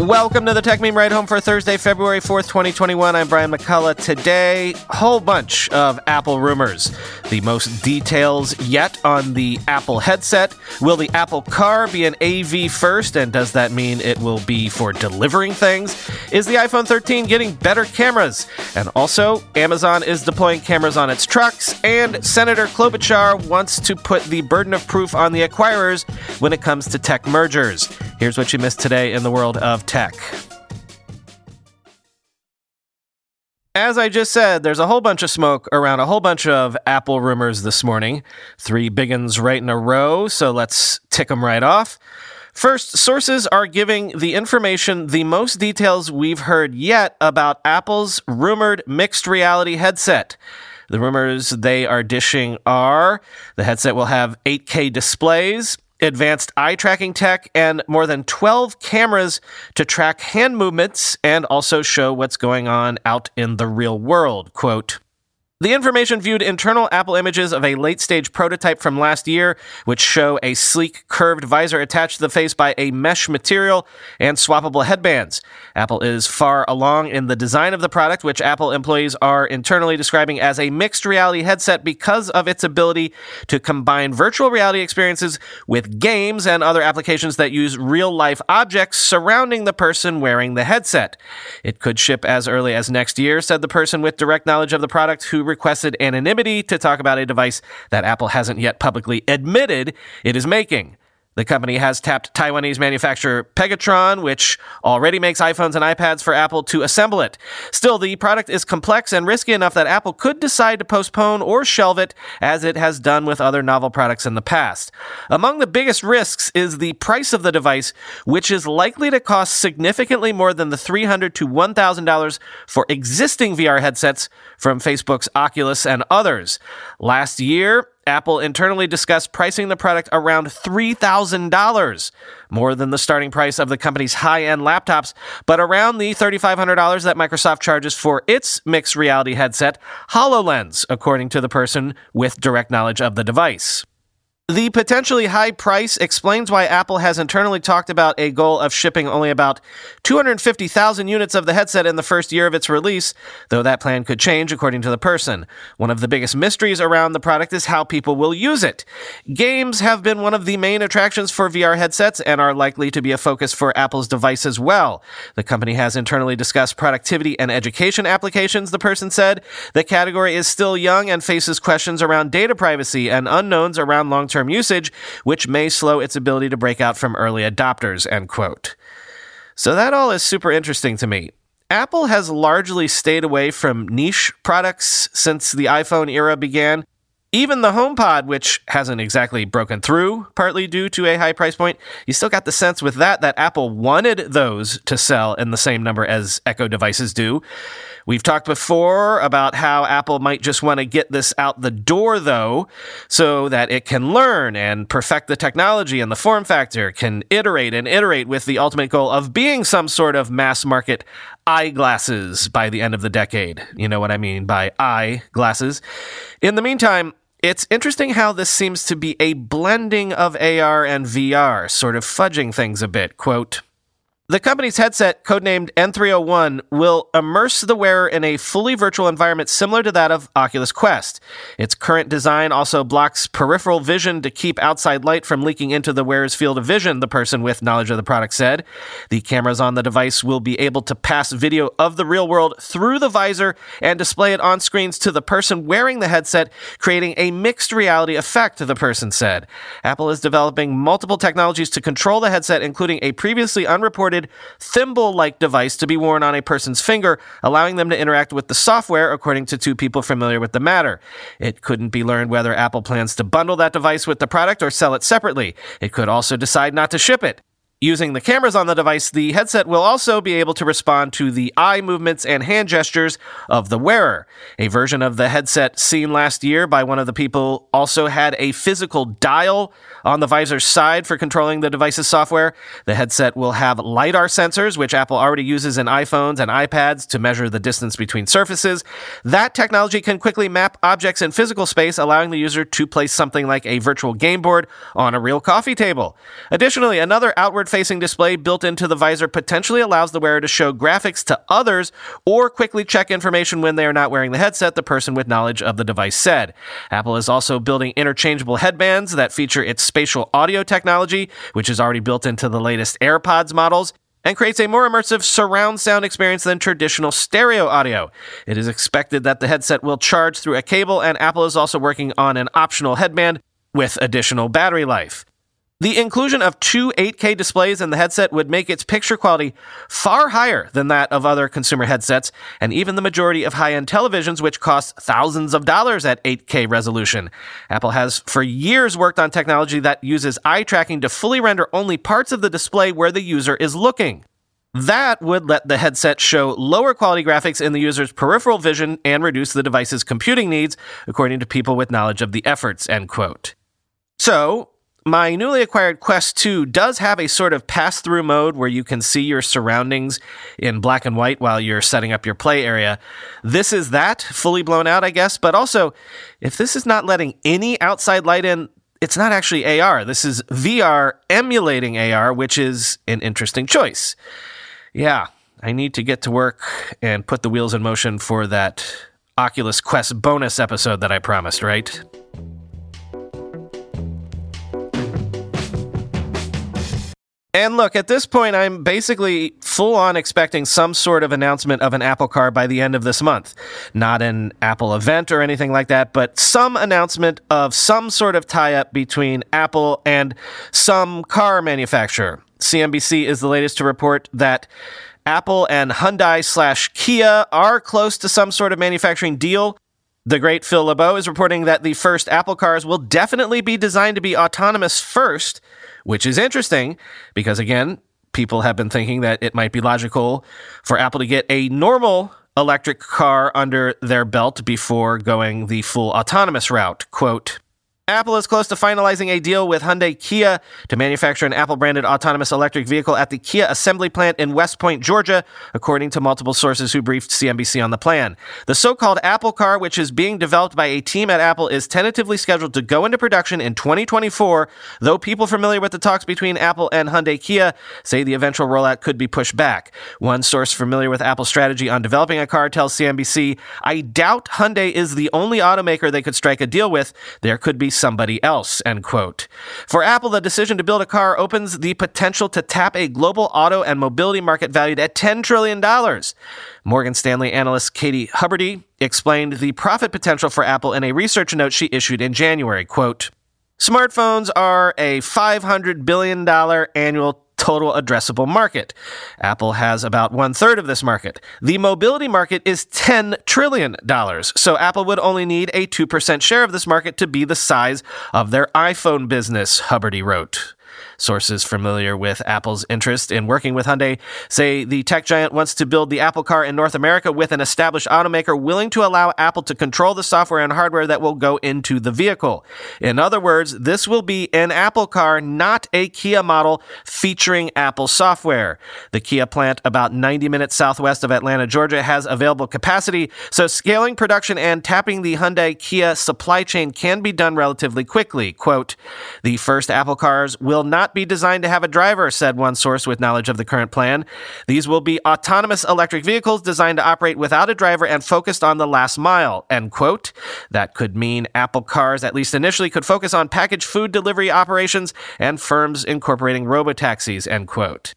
Welcome to the Techmeme Ride Home for Thursday, February 4th, 2021. I'm Brian McCullough. Today, whole bunch of Apple rumors. The most details yet on the Apple headset. Will the Apple car be an AV first, and does that mean it will be for delivering things? Is the iPhone 13 getting better cameras? And also, Amazon is deploying cameras on its trucks, and Senator Klobuchar wants to put the burden of proof on the acquirers when it comes to tech mergers. Here's what you missed today in the world of tech. As I just said, there's a whole bunch of smoke around a whole bunch of Apple rumors this morning. Three big ones right in a row, so let's tick them right off. First, sources are giving the information the most details we've heard yet about Apple's rumored mixed reality headset. The rumors they are dishing are the headset will have 8K displays, advanced eye tracking tech, and more than 12 cameras to track hand movements and also show what's going on out in the real world. Quote, the information viewed internal Apple images of a late stage prototype from last year, which show a sleek curved visor attached to the face by a mesh material and swappable headbands. Apple is far along in the design of the product, which Apple employees are internally describing as a mixed reality headset because of its ability to combine virtual reality experiences with games and other applications that use real life objects surrounding the person wearing the headset. It could ship as early as next year, said the person with direct knowledge of the product who requested anonymity to talk about a device that Apple hasn't yet publicly admitted it is making. The company has tapped Taiwanese manufacturer Pegatron, which already makes iPhones and iPads for Apple, to assemble it. Still, the product is complex and risky enough that Apple could decide to postpone or shelve it, as it has done with other novel products in the past. Among the biggest risks is the price of the device, which is likely to cost significantly more than the $300 to $1,000 for existing VR headsets from Facebook's Oculus and others. Last year, Apple internally discussed pricing the product around $3,000, more than the starting price of the company's high end laptops, but around the $3,500 that Microsoft charges for its mixed reality headset, HoloLens, according to the person with direct knowledge of the device. The potentially high price explains why Apple has internally talked about a goal of shipping only about 250,000 units of the headset in the first year of its release, though that plan could change according to the person. One of the biggest mysteries around the product is how people will use it. Games have been one of the main attractions for VR headsets and are likely to be a focus for Apple's device as well. The company has internally discussed productivity and education applications, the person said. The category is still young and faces questions around data privacy and unknowns around long term term usage, which may slow its ability to break out from early adopters, end quote. So that all is super interesting to me. Apple has largely stayed away from niche products since the iPhone era began. Even the HomePod, which hasn't exactly broken through, partly due to a high price point, you still got the sense with that that Apple wanted those to sell in the same number as Echo devices do. We've talked before about how Apple might just want to get this out the door, though, so that it can learn and perfect the technology and the form factor, can iterate and iterate with the ultimate goal of being some sort of mass market eyeglasses by the end of the decade. You know what I mean by eyeglasses. In the meantime, it's interesting how this seems to be a blending of AR and VR, sort of fudging things a bit. Quote, the company's headset, codenamed N301, will immerse the wearer in a fully virtual environment similar to that of Oculus Quest. Its current design also blocks peripheral vision to keep outside light from leaking into the wearer's field of vision, the person with knowledge of the product said. The cameras on the device will be able to pass video of the real world through the visor and display it on screens to the person wearing the headset, creating a mixed reality effect, the person said. Apple is developing multiple technologies to control the headset, including a previously unreported thimble like device to be worn on a person's finger, allowing them to interact with the software, according to two people familiar with the matter. It couldn't be learned whether Apple plans to bundle that device with the product or sell it separately. It could also decide not to ship it. Using the cameras on the device, the headset will also be able to respond to the eye movements and hand gestures of the wearer. A version of the headset seen last year by one of the people also had a physical dial on the visor's side for controlling the device's software. The headset will have LiDAR sensors, which Apple already uses in iPhones and iPads to measure the distance between surfaces. That technology can quickly map objects in physical space, allowing the user to place something like a virtual game board on a real coffee table. Additionally, another outward facing display built into the visor potentially allows the wearer to show graphics to others or quickly check information when they are not wearing the headset, the person with knowledge of the device said. Apple is also building interchangeable headbands that feature its spatial audio technology, which is already built into the latest AirPods models and creates a more immersive surround sound experience than traditional stereo audio. It is expected that the headset will charge through a cable, and Apple is also working on an optional headband with additional battery life. The inclusion of two 8K displays in the headset would make its picture quality far higher than that of other consumer headsets, and even the majority of high end televisions, which cost thousands of dollars at 8K resolution. Apple has for years worked on technology that uses eye tracking to fully render only parts of the display where the user is looking. That would let the headset show lower quality graphics in the user's peripheral vision and reduce the device's computing needs, according to people with knowledge of the efforts, end quote. So, my newly acquired Quest 2 does have a sort of pass through mode where you can see your surroundings in black and white while you're setting up your play area. This is that, fully blown out, I guess. But also, if this is not letting any outside light in, it's not actually AR. This is VR emulating AR, which is an interesting choice. Yeah, I need to get to work and put the wheels in motion for that Oculus Quest bonus episode that I promised, right? And look, at this point, I'm basically full on expecting some sort of announcement of an Apple car by the end of this month. Not an Apple event or anything like that, but some announcement of some sort of tie up between Apple and some car manufacturer. CNBC is the latest to report that Apple and Hyundai slash Kia are close to some sort of manufacturing deal. The great Phil LeBeau is reporting that the first Apple cars will definitely be designed to be autonomous first which is interesting because, again, people have been thinking that it might be logical for Apple to get a normal electric car under their belt before going the full autonomous route. Quote, Apple is close to finalizing a deal with Hyundai Kia to manufacture an Apple branded autonomous electric vehicle at the Kia assembly plant in West Point, Georgia, according to multiple sources who briefed CNBC on the plan. The so called Apple car, which is being developed by a team at Apple, is tentatively scheduled to go into production in 2024, though people familiar with the talks between Apple and Hyundai Kia say the eventual rollout could be pushed back. One source familiar with Apple's strategy on developing a car tells CNBC, I doubt Hyundai is the only automaker they could strike a deal with. There could be somebody else, end quote. For Apple, the decision to build a car opens the potential to tap a global auto and mobility market valued at $10 trillion. Morgan Stanley analyst Katie Huberty explained the profit potential for Apple in a research note she issued in January. Quote, Smartphones are a $500 billion annual total addressable market. Apple has about one third of this market. The mobility market is $10 trillion. So Apple would only need a 2% share of this market to be the size of their iPhone business, Huberty wrote. Sources familiar with Apple's interest in working with Hyundai say the tech giant wants to build the Apple car in North America with an established automaker willing to allow Apple to control the software and hardware that will go into the vehicle. In other words, this will be an Apple car, not a Kia model featuring Apple software. The Kia plant, about 90 minutes southwest of Atlanta, Georgia, has available capacity, so scaling production and tapping the Hyundai Kia supply chain can be done relatively quickly. Quote, the first Apple cars will not not be designed to have a driver, said one source with knowledge of the current plan. These will be autonomous electric vehicles designed to operate without a driver and focused on the last mile, end quote. That could mean Apple cars, at least initially, could focus on packaged food delivery operations and firms incorporating robotaxis, end quote.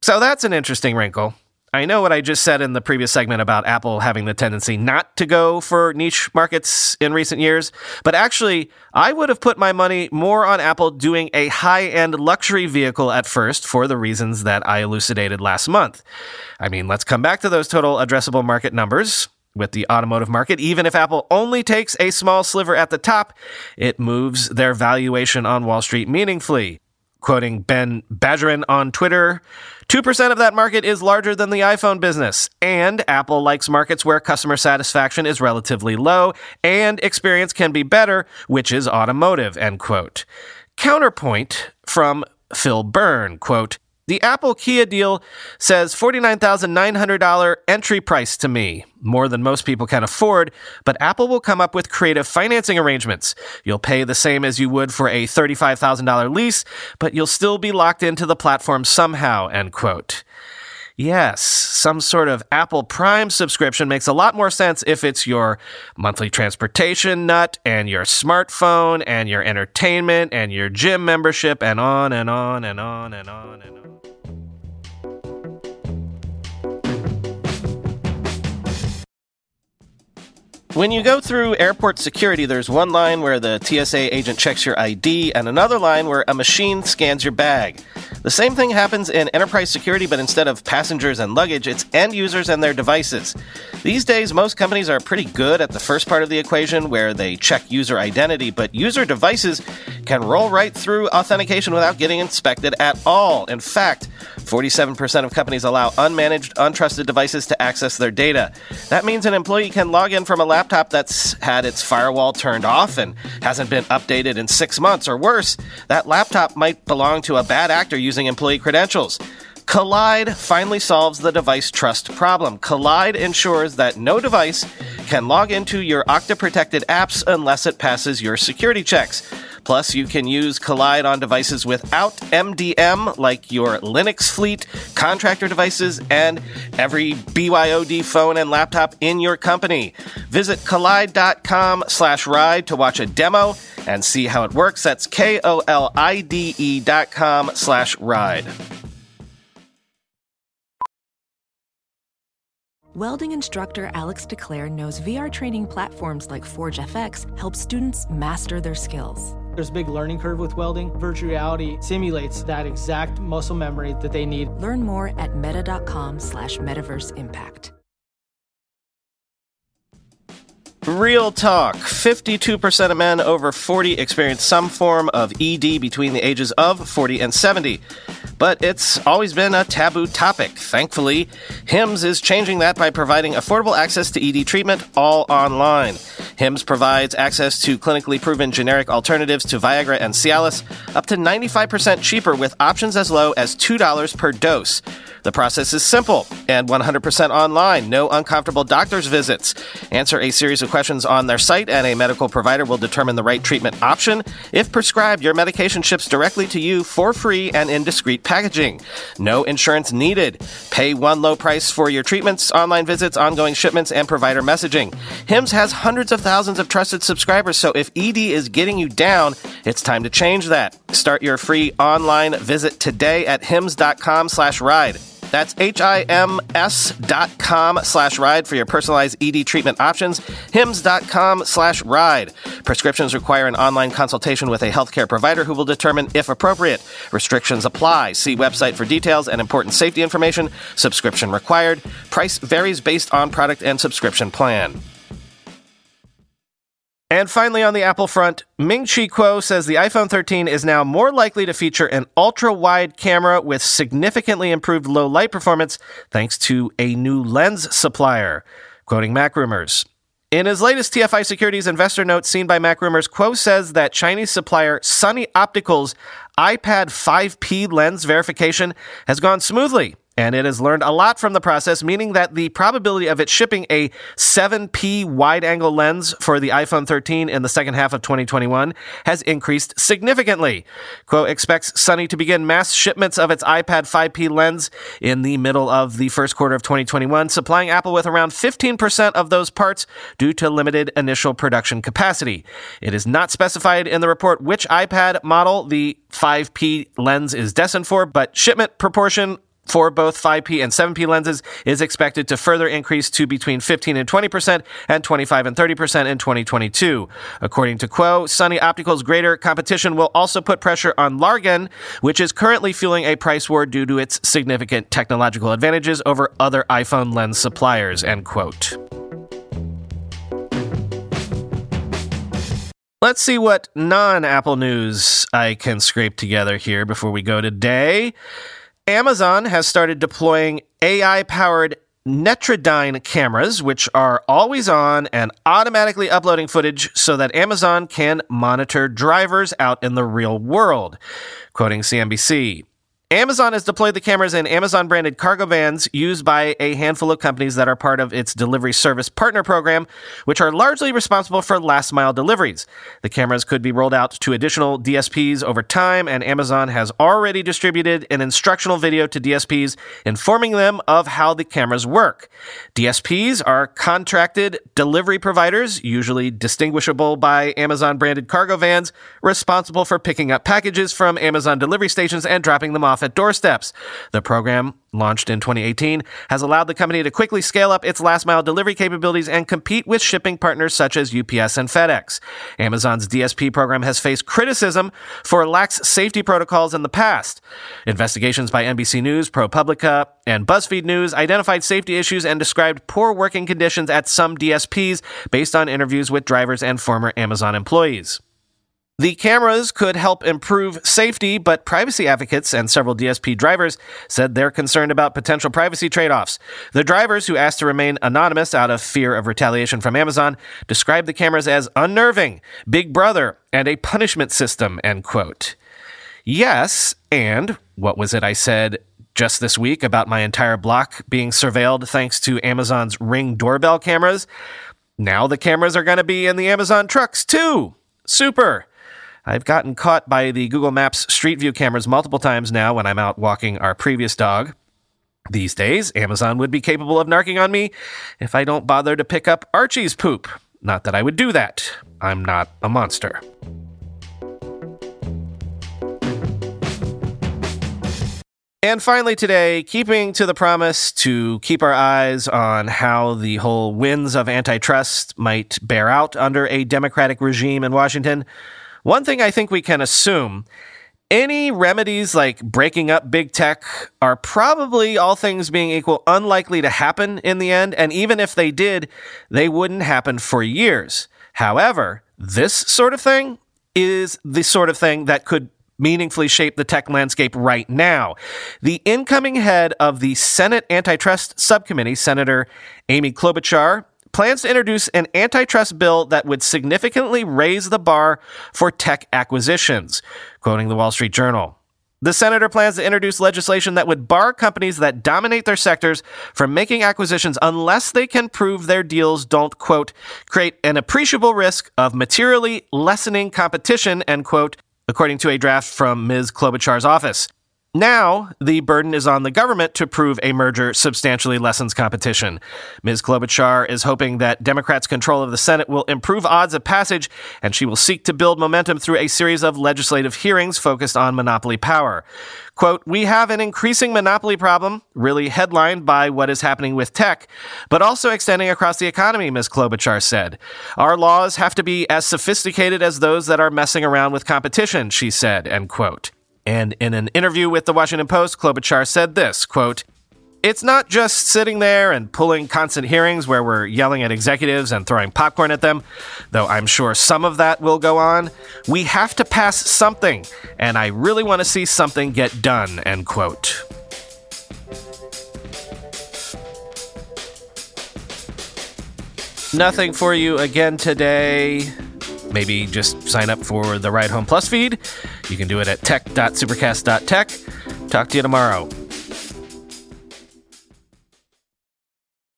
So that's an interesting wrinkle. I know what I just said in the previous segment about Apple having the tendency not to go for niche markets in recent years, but actually, I would have put my money more on Apple doing a high end luxury vehicle at first for the reasons that I elucidated last month. I mean, let's come back to those total addressable market numbers. With the automotive market, even if Apple only takes a small sliver at the top, it moves their valuation on Wall Street meaningfully. Quoting Ben Bajarin on Twitter, 2% of that market is larger than the iPhone business, and Apple likes markets where customer satisfaction is relatively low and experience can be better, which is automotive, end quote. Counterpoint from Phil Byrne, quote, the Apple Kia deal says $49,900 entry price to me, more than most people can afford, but Apple will come up with creative financing arrangements. You'll pay the same as you would for a $35,000 lease, but you'll still be locked into the platform somehow, end quote. Yes, some sort of Apple Prime subscription makes a lot more sense if it's your monthly transportation nut and your smartphone and your entertainment and your gym membership and on and on and on and on and on. When you go through airport security, there's one line where the TSA agent checks your ID and another line where a machine scans your bag. The same thing happens in enterprise security, but instead of passengers and luggage, it's end users and their devices. These days, most companies are pretty good at the first part of the equation where they check user identity, but user devices can roll right through authentication without getting inspected at all. In fact, 47% of companies allow unmanaged, untrusted devices to access their data. That means an employee can log in from a laptop that's had its firewall turned off and hasn't been updated in six months, or worse, that laptop might belong to a bad actor using employee credentials. Kolide finally solves the device trust problem. Kolide ensures that no device can log into your Okta protected apps unless it passes your security checks. Plus, you can use Kolide on devices without MDM, like your Linux fleet, contractor devices, and every BYOD phone and laptop in your company. Visit kolide.com slash ride to watch a demo and see how it works. That's K-O-L-I-D-E dot com slash ride. Welding instructor Alex DeClaire knows VR training platforms like Forge FX help students master their skills. There's a big learning curve with welding. Virtual reality simulates that exact muscle memory that they need. Learn more at meta.com slash metaverse impact. Real talk 52% of men over 40 experience some form of ED between the ages of 40 and 70. But it's always been a taboo topic. Thankfully, HIMS is changing that by providing affordable access to ED treatment all online. HIMS provides access to clinically proven generic alternatives to Viagra and Cialis, up to 95% cheaper with options as low as $2 per dose. The process is simple and 100% online, no uncomfortable doctor's visits. Answer a series of questions on their site, and a medical provider will determine the right treatment option. If prescribed, your medication ships directly to you for free and in discreet packaging. No insurance needed. Pay one low price for your treatments, online visits, ongoing shipments, and provider messaging. HIMS has hundreds of thousands of trusted subscribers, so if ED is getting you down, it's time to change that. Start your free online visit today at hims.com slash ride. That's H-I-M-S dot com slash ride for your personalized ED treatment options. HIMS.com slash ride. Prescriptions require an online consultation with a healthcare provider who will determine if appropriate. Restrictions apply. See website for details and important safety information. Subscription required. Price varies based on product and subscription plan. And finally, on the Apple front, Ming Chi Kuo says the iPhone 13 is now more likely to feature an ultra wide camera with significantly improved low light performance thanks to a new lens supplier. Quoting MacRumors. In his latest TFI Securities investor note seen by MacRumors, Kuo says that Chinese supplier Sunny Optical's iPad 5P lens verification has gone smoothly and it has learned a lot from the process, meaning that the probability of it shipping a 7P wide angle lens for the iPhone 13 in the second half of 2021 has increased significantly. Kuo expects Sunny to begin mass shipments of its iPad 5P lens in the middle of the first quarter of 2021, supplying Apple with around 15% of those parts due to limited initial production capacity. It is not specified in the report which iPad model the 5P lens is destined for, but shipment proportion for both 5P and 7P lenses is expected to further increase to between 15 and 20% and 25 and 30% in 2022. According to Kuo, Sunny Optical's greater competition will also put pressure on Largan, which is currently fueling a price war due to its significant technological advantages over other iPhone lens suppliers, end quote. Let's see what non Apple news I can scrape together here before we go today. Amazon has started deploying AI powered Netradyne cameras, which are always on and automatically uploading footage so that Amazon can monitor drivers out in the real world. Quoting CNBC. Amazon has deployed the cameras in Amazon branded cargo vans used by a handful of companies that are part of its delivery service partner program, which are largely responsible for last mile deliveries. The cameras could be rolled out to additional DSPs over time, and Amazon has already distributed an instructional video to DSPs informing them of how the cameras work. DSPs are contracted delivery providers, usually distinguishable by Amazon branded cargo vans, responsible for picking up packages from Amazon delivery stations and dropping them at doorsteps. The program, launched in 2018, has allowed the company to quickly scale up its last mile delivery capabilities and compete with shipping partners such as UPS and FedEx. Amazon's DSP program has faced criticism for lax safety protocols in the past. Investigations by NBC News, ProPublica, and BuzzFeed News identified safety issues and described poor working conditions at some DSPs based on interviews with drivers and former Amazon employees. The cameras could help improve safety, but privacy advocates and several DSP drivers said they're concerned about potential privacy trade offs. The drivers, who asked to remain anonymous out of fear of retaliation from Amazon, described the cameras as unnerving, Big Brother, and a punishment system, end quote. Yes, and what was it I said just this week about my entire block being surveilled thanks to Amazon's Ring doorbell cameras? Now the cameras are going to be in the Amazon trucks too. Super. I've gotten caught by the Google Maps Street View cameras multiple times now when I'm out walking our previous dog. These days, Amazon would be capable of narking on me if I don't bother to pick up Archie's poop. Not that I would do that. I'm not a monster. And finally, today, keeping to the promise to keep our eyes on how the whole winds of antitrust might bear out under a Democratic regime in Washington, one thing I think we can assume any remedies like breaking up big tech are probably, all things being equal, unlikely to happen in the end. And even if they did, they wouldn't happen for years. However, this sort of thing is the sort of thing that could meaningfully shape the tech landscape right now. The incoming head of the Senate Antitrust Subcommittee, Senator Amy Klobuchar, plans to introduce an antitrust bill that would significantly raise the bar for tech acquisitions, quoting the Wall Street Journal. The senator plans to introduce legislation that would bar companies that dominate their sectors from making acquisitions unless they can prove their deals don't, quote, create an appreciable risk of materially lessening competition, end quote, according to a draft from Ms. Klobuchar's office. Now, the burden is on the government to prove a merger substantially lessens competition. Ms. Klobuchar is hoping that Democrats' control of the Senate will improve odds of passage, and she will seek to build momentum through a series of legislative hearings focused on monopoly power. Quote, We have an increasing monopoly problem, really headlined by what is happening with tech, but also extending across the economy, Ms. Klobuchar said. Our laws have to be as sophisticated as those that are messing around with competition, she said, end quote. And in an interview with the Washington Post, Klobuchar said this, quote, it's not just sitting there and pulling constant hearings where we're yelling at executives and throwing popcorn at them, though I'm sure some of that will go on. We have to pass something, and I really want to see something get done, end quote. Nothing for you again today maybe just sign up for the Ride Home Plus feed. You can do it at tech.supercast.tech. Talk to you tomorrow.